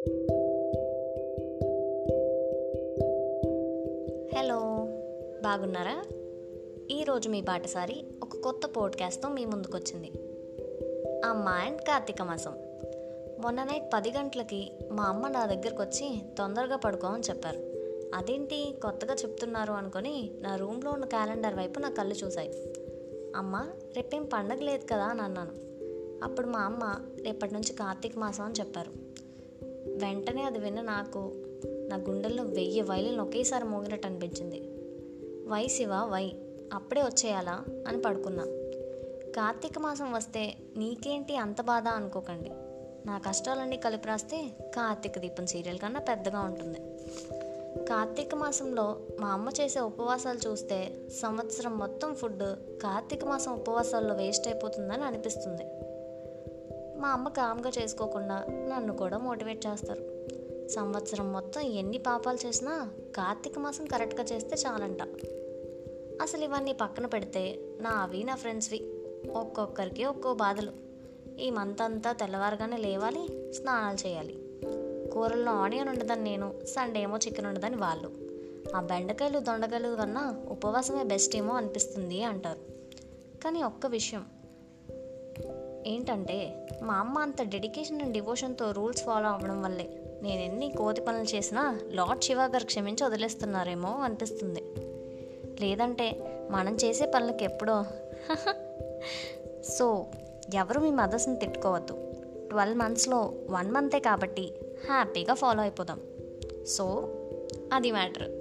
Hello బాగున్నారా? ఈరోజు మీ బాటసారి ఒక కొత్త పోడ్కాస్ట్తో మీ ముందుకొచ్చింది. అమ్మ అండ్ కార్తీక మాసం. మొన్న నైట్ పది గంటలకి మా అమ్మ నా దగ్గరకు వచ్చి తొందరగా పడుకోమని చెప్పారు. అదేంటి కొత్తగా చెప్తున్నారు అనుకొని నా రూమ్లో ఉన్న క్యాలెండర్ వైపు నా కళ్ళు చూశాయి. అమ్మ రేపేం పండగ లేదు కదా అని అన్నాను. అప్పుడు మా అమ్మ రేపటి నుంచి కార్తీక మాసం అని చెప్పారు. వెంటనే అది విన్న నాకు నా గుండెల్లో వెయ్యి వైలను ఒకేసారి మోగినట్టు అనిపించింది. వై శివ వై అప్పుడే వచ్చేయాలా అని పడుకున్నా. కార్తీక మాసం వస్తే నీకేంటి అంత బాధ అనుకోకండి. నా కష్టాలన్నీ కలిపి రాస్తే కార్తీక దీపం సీరియల్ కన్నా పెద్దగా ఉంటుంది. కార్తీక మాసంలో మా అమ్మ చేసే ఉపవాసాలు చూస్తే సంవత్సరం మొత్తం ఫుడ్ కార్తీక మాసం ఉపవాసాల్లో వేస్ట్ అయిపోతుందని అనిపిస్తుంది. మా అమ్మ కామ్గా చేసుకోకుండా నన్ను కూడా మోటివేట్ చేస్తారు. సంవత్సరం మొత్తం ఎన్ని పాపాలు చేసినా కార్తీక మాసం కరెక్ట్గా చేస్తే చాలంట. అసలు ఇవన్నీ పక్కన పెడితే నా అవి నా ఫ్రెండ్స్వి ఒక్కొక్కరికి ఒక్కో బాధలు. ఈ మంత్ అంతా తెల్లవారుగానే లేవాలి స్నానాలు చేయాలి. కూరల్లో ఆనియన్ ఉండదని నేను సండే ఏమో చికెన్ ఉండదని వాళ్ళు. ఆ బెండకాయలు దొండకాయలు కన్నా ఉపవాసమే బెస్ట్ ఏమో అనిపిస్తుంది అంటారు. కానీ ఒక్క విషయం ఏంటంటే మా అమ్మ అంత డెడికేషన్ అండ్ డివోషన్తో రూల్స్ ఫాలో అవ్వడం వల్లే. నేను ఎన్ని కోతి పనులు చేసినా లార్డ్ శివ గారు క్షమించి వదిలేస్తున్నారేమో అనిపిస్తుంది. లేదంటే మనం చేసే పనులకి ఎప్పుడో? సో ఎవరు మీ మదర్స్ని తిట్టుకోవద్దు. ట్వెల్వ్ మంత్స్లో వన్ మంతే కాబట్టి హ్యాపీగా ఫాలో అయిపోదాం. సో అది మ్యాటర్.